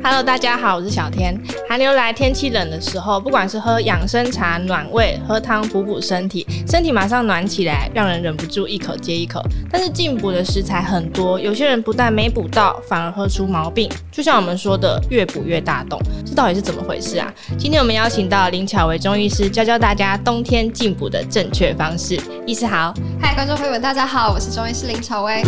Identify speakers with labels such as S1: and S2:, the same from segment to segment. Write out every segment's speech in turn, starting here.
S1: Hello，大家好，我是小天。寒流来，天气冷的时候，不管是喝养生茶暖胃，喝汤补补身体，身体马上暖起来，让人忍不住一口接一口。但是进补的食材很多，有些人不但没补到，反而喝出毛病。就像我们说的，越补越大洞，这到底是怎么回事啊？今天我们邀请到林巧薇中医师，教教大家冬天进补的正确方式。医师好，
S2: 嗨，观众朋友们，大家好，我是中医师林巧薇。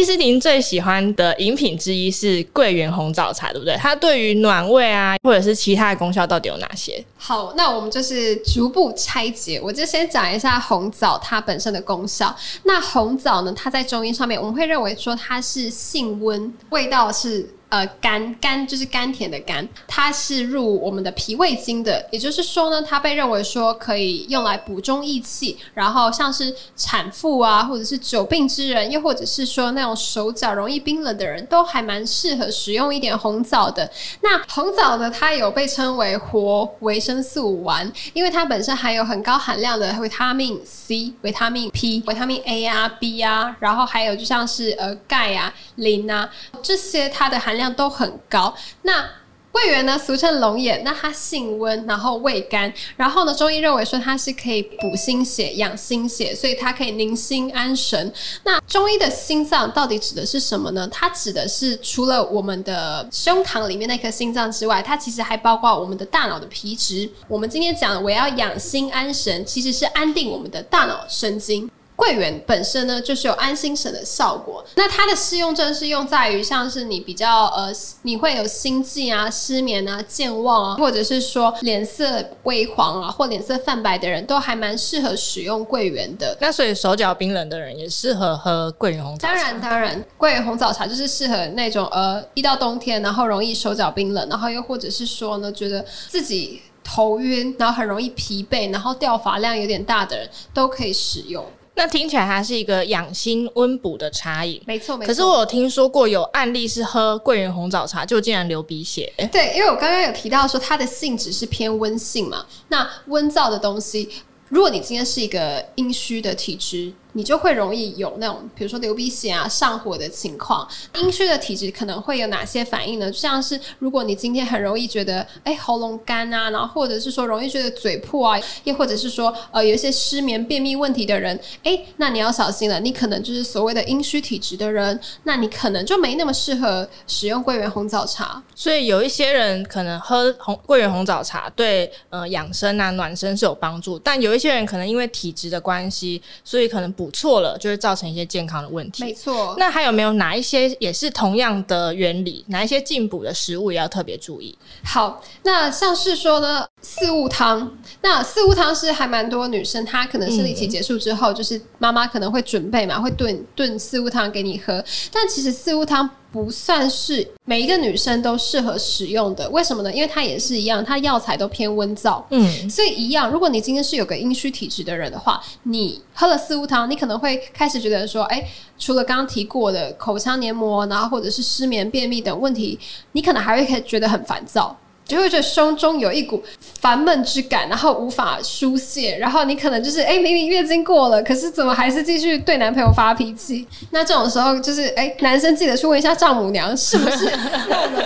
S1: 其实，您最喜欢的饮品之一是桂圆红枣茶，对不对？它对于暖胃啊，或者是其他的功效，到底有哪些？
S2: 好，那我们就是逐步拆解。我就先讲一下红枣它本身的功效。那红枣呢，它在中医上面，我们会认为说它是性温，味道是。呃，甘甘就是甘甜的甘，它是入我们的脾胃经的，也就是说呢，它被认为说可以用来补中益气，然后像是产妇啊，或者是久病之人，又或者是说那种手脚容易冰冷的人，都还蛮适合使用一点红枣的。那红枣呢，它有被称为活维生素丸，因为它本身含有很高含量的维他命 C、维他命 P、维他命 A 啊、B 啊，然后还有就像是呃钙啊、磷啊这些，它的含量。量都很高。那桂圆呢，俗称龙眼，那它性温，然后味甘，然后呢，中医认为说它是可以补心血、养心血，所以它可以宁心安神。那中医的心脏到底指的是什么呢？它指的是除了我们的胸膛里面那颗心脏之外，它其实还包括我们的大脑的皮质。我们今天讲的我要养心安神，其实是安定我们的大脑神经。桂圆本身呢，就是有安心神的效果。那它的适用症是用在于像是你比较呃，你会有心悸啊、失眠啊、健忘啊，或者是说脸色微黄啊，或脸色泛白的人都还蛮适合使用桂圆的。
S1: 那所以手脚冰冷的人也适合喝桂圆红枣茶。
S2: 当然，当然，桂圆红枣茶就是适合那种呃，一到冬天然后容易手脚冰冷，然后又或者是说呢，觉得自己头晕，然后很容易疲惫，然后掉发量有点大的人都可以使用。
S1: 那听起来它是一个养心温补的茶饮，
S2: 没错没错。
S1: 可是我有听说过有案例是喝桂圆红枣茶就竟然流鼻血。
S2: 对，因为我刚刚有提到说它的性质是偏温性嘛，那温燥的东西，如果你今天是一个阴虚的体质。你就会容易有那种，比如说流鼻血啊、上火的情况。阴虚的体质可能会有哪些反应呢？就像是如果你今天很容易觉得，哎，喉咙干啊，然后或者是说容易觉得嘴破啊，又或者是说，呃，有一些失眠、便秘问题的人，哎，那你要小心了，你可能就是所谓的阴虚体质的人，那你可能就没那么适合使用桂圆红枣茶。
S1: 所以有一些人可能喝红桂圆红枣茶对呃养生啊、暖身是有帮助，但有一些人可能因为体质的关系，所以可能。补错了就会造成一些健康的问题。
S2: 没错，
S1: 那还有没有哪一些也是同样的原理？哪一些进补的食物也要特别注意？
S2: 好，那像是说呢，四物汤。那四物汤是还蛮多女生她可能生理期结束之后，嗯、就是妈妈可能会准备嘛，会炖炖四物汤给你喝。但其实四物汤。不算是每一个女生都适合使用的，为什么呢？因为它也是一样，它药材都偏温燥，嗯，所以一样。如果你今天是有个阴虚体质的人的话，你喝了四物汤，你可能会开始觉得说，哎，除了刚刚提过的口腔黏膜，然后或者是失眠、便秘等问题，你可能还会觉得很烦躁。就会觉得胸中有一股烦闷之感，然后无法疏泄，然后你可能就是哎，明明月经过了，可是怎么还是继续对男朋友发脾气？那这种时候就是哎，男生记得去问一下丈母娘，是不是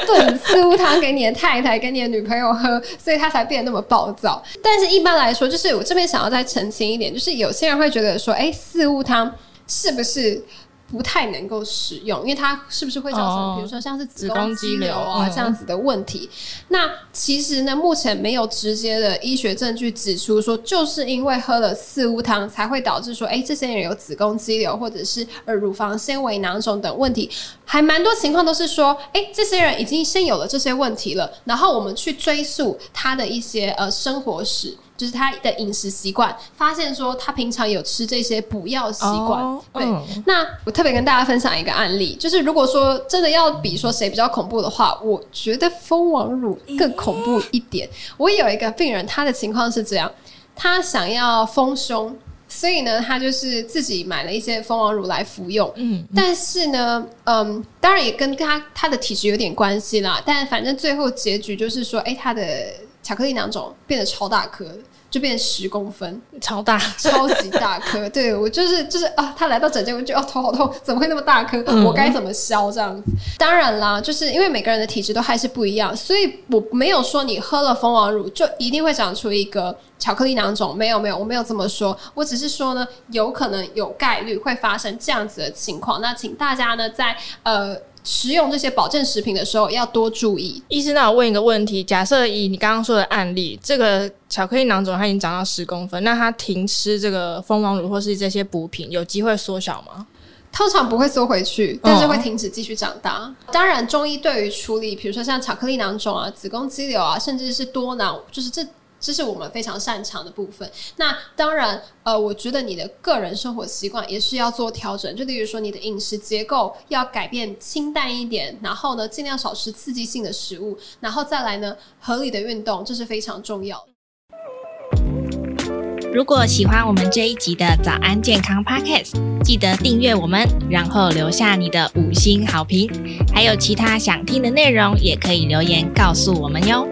S2: 炖四物汤给你的太太，给你的女朋友喝，所以他才变得那么暴躁。但是一般来说，就是我这边想要再澄清一点，就是有些人会觉得说，哎，四物汤是不是？不太能够使用，因为它是不是会造成，哦、比如说像是子宫肌瘤啊这样子的问题？嗯、那其实呢，目前没有直接的医学证据指出说，就是因为喝了四物汤才会导致说，哎，这些人有子宫肌瘤或者是呃乳房纤维囊肿等问题，还蛮多情况都是说，哎，这些人已经先有了这些问题了，然后我们去追溯他的一些呃生活史。就是他的饮食习惯，发现说他平常有吃这些补药习惯。Oh, 对，嗯、那我特别跟大家分享一个案例，就是如果说真的要比说谁比较恐怖的话，我觉得蜂王乳更恐怖一点。我有一个病人，他的情况是这样，他想要丰胸，所以呢，他就是自己买了一些蜂王乳来服用。嗯，但是呢，嗯，当然也跟他他的体质有点关系啦。但反正最后结局就是说，哎、欸，他的。巧克力囊肿变得超大颗，就变十公分，
S1: 超大，
S2: 超级大颗。对，我就是就是啊，他来到诊间，我就哦头好痛，怎么会那么大颗？嗯、我该怎么消这样子？当然啦，就是因为每个人的体质都还是不一样，所以我没有说你喝了蜂王乳就一定会长出一个巧克力囊肿。没有没有，我没有这么说，我只是说呢，有可能有概率会发生这样子的情况。那请大家呢，在呃。食用这些保健食品的时候要多注意。
S1: 医师，那我问一个问题：假设以你刚刚说的案例，这个巧克力囊肿它已经长到十公分，那它停吃这个蜂王乳或是这些补品，有机会缩小吗？
S2: 通常不会缩回去，但是会停止继续长大。哦、当然，中医对于处理，比如说像巧克力囊肿啊、子宫肌瘤啊，甚至是多囊，就是这。这是我们非常擅长的部分。那当然，呃，我觉得你的个人生活习惯也是要做调整。就例如说，你的饮食结构要改变清淡一点，然后呢，尽量少吃刺激性的食物，然后再来呢，合理的运动，这是非常重要。
S3: 如果喜欢我们这一集的早安健康 Podcast，记得订阅我们，然后留下你的五星好评。还有其他想听的内容，也可以留言告诉我们哟。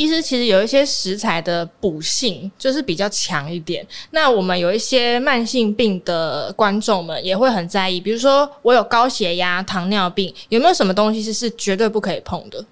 S1: 其实，其实有一些食材的补性就是比较强一点。那我们有一些慢性病的观众们也会很在意，比如说我有高血压、糖尿病，有没有什么东西是是绝对不可以碰的？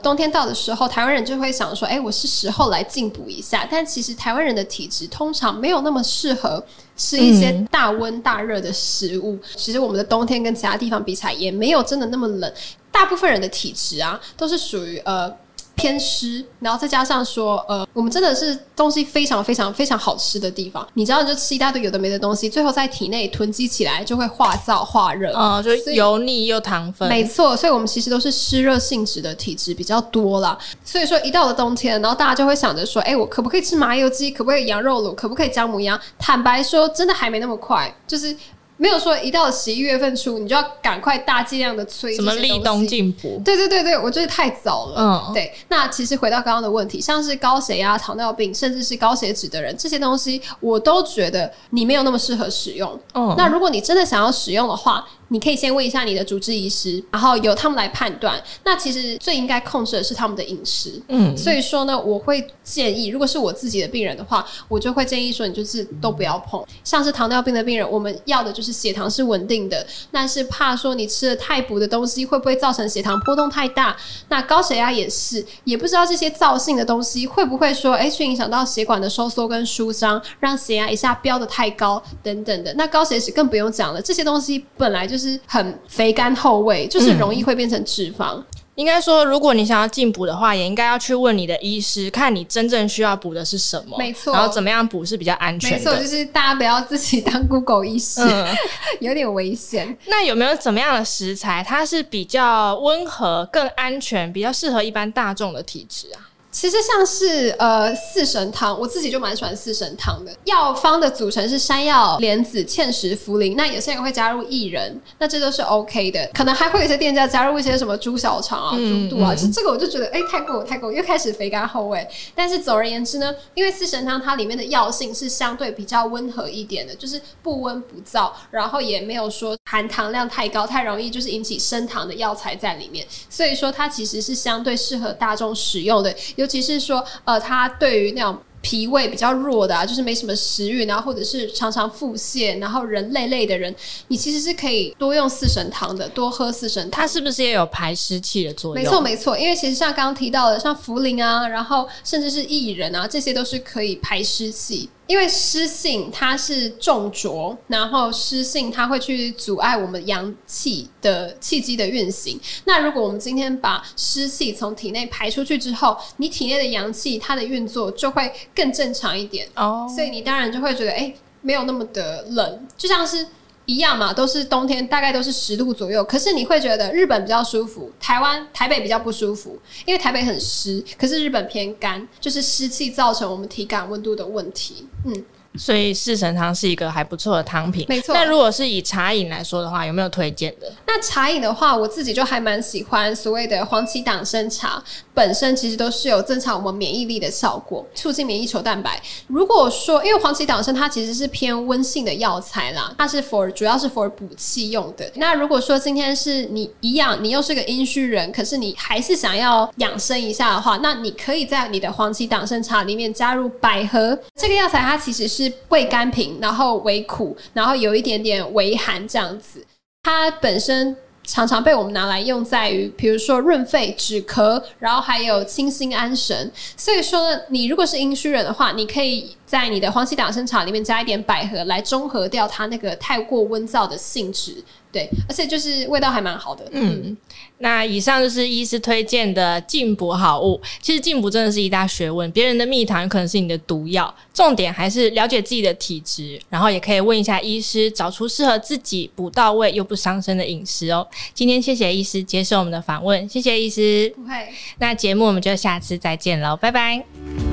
S2: 冬天到的时候，台湾人就会想说：“哎，我是时候来进补一下。”但其实台湾人的体质通常没有那么适合吃一些大温大热的食物。嗯、其实我们的冬天跟其他地方比起来，也没有真的那么冷。大部分人的体质啊，都是属于呃。偏湿，然后再加上说，呃，我们真的是东西非常非常非常好吃的地方。你知道，就吃一大堆有的没的东西，最后在体内囤积起来，就会化燥化热，
S1: 哦，就油腻又糖分。
S2: 没错，所以我们其实都是湿热性质的体质比较多啦。所以说，一到了冬天，然后大家就会想着说，哎，我可不可以吃麻油鸡？可不可以羊肉卤？可不可以姜母鸭？坦白说，真的还没那么快，就是。没有说一到十一月份出，你就要赶快大剂量的催
S1: 什么立冬进补？
S2: 对对对对，我觉得太早了。嗯，对。那其实回到刚刚的问题，像是高血压、糖尿病，甚至是高血脂的人，这些东西我都觉得你没有那么适合使用。嗯，那如果你真的想要使用的话，你可以先问一下你的主治医师，然后由他们来判断。那其实最应该控制的是他们的饮食。嗯，所以说呢，我会建议，如果是我自己的病人的话，我就会建议说，你就是都不要碰。像是糖尿病的病人，我们要的就是血糖是稳定的，但是怕说你吃了太补的东西会不会造成血糖波动太大？那高血压也是，也不知道这些燥性的东西会不会说，哎，去影响到血管的收缩跟舒张，让血压一下飙得太高等等的。那高血脂更不用讲了，这些东西本来就。就是很肥甘厚味，就是容易会变成脂肪。嗯、
S1: 应该说，如果你想要进补的话，也应该要去问你的医师，看你真正需要补的是什么。
S2: 没错，
S1: 然后怎么样补是比较安全的。
S2: 没错，就是大家不要自己当 Google 医师，嗯、有点危险。
S1: 那有没有怎么样的食材，它是比较温和、更安全、比较适合一般大众的体质啊？
S2: 其实像是呃四神汤，我自己就蛮喜欢四神汤的。药方的组成是山药、莲子、芡实、茯苓，那有些人会加入薏仁，那这都是 OK 的。可能还会有一些店家加入一些什么猪小肠啊、猪肚啊，嗯嗯、这个我就觉得哎太过太过，又开始肥甘厚味。但是总而言之呢，因为四神汤它里面的药性是相对比较温和一点的，就是不温不燥，然后也没有说含糖量太高，太容易就是引起升糖的药材在里面，所以说它其实是相对适合大众使用的。尤其是说，呃，他对于那种脾胃比较弱的啊，就是没什么食欲，然后或者是常常腹泻，然后人累累的人，你其实是可以多用四神汤的，多喝四神汤。
S1: 它是不是也有排湿气的作用？
S2: 没错，没错，因为其实像刚刚提到的，像茯苓啊，然后甚至是薏仁啊，这些都是可以排湿气。因为湿性它是重浊，然后湿性它会去阻碍我们阳气的气机的运行。那如果我们今天把湿气从体内排出去之后，你体内的阳气它的运作就会更正常一点哦。所以你当然就会觉得，哎，没有那么的冷，就像是。一样嘛，都是冬天，大概都是十度左右。可是你会觉得日本比较舒服，台湾台北比较不舒服，因为台北很湿，可是日本偏干，就是湿气造成我们体感温度的问题。嗯。
S1: 所以四神汤是一个还不错的汤品，
S2: 没错。
S1: 那如果是以茶饮来说的话，有没有推荐的？
S2: 那茶饮的话，我自己就还蛮喜欢所谓的黄芪党参茶，本身其实都是有增强我们免疫力的效果，促进免疫球蛋白。如果说因为黄芪党参它其实是偏温性的药材啦，它是 for 主要是 for 补气用的。那如果说今天是你一样，你又是个阴虚人，可是你还是想要养生一下的话，那你可以在你的黄芪党参茶里面加入百合这个药材，它其实是味甘平，然后微苦，然后有一点点微寒这样子。它本身常常被我们拿来用在于，比如说润肺止咳，然后还有清心安神。所以说，你如果是阴虚人的话，你可以在你的黄芪党参茶里面加一点百合，来中和掉它那个太过温燥的性质。对，而且就是味道还蛮好的。嗯，嗯，
S1: 那以上就是医师推荐的进补好物。其实进补真的是一大学问，别人的蜜糖有可能是你的毒药。重点还是了解自己的体质，然后也可以问一下医师，找出适合自己补到位又不伤身的饮食哦。今天谢谢医师接受我们的访问，谢谢医师。
S2: 不会，
S1: 那节目我们就下次再见喽，拜拜。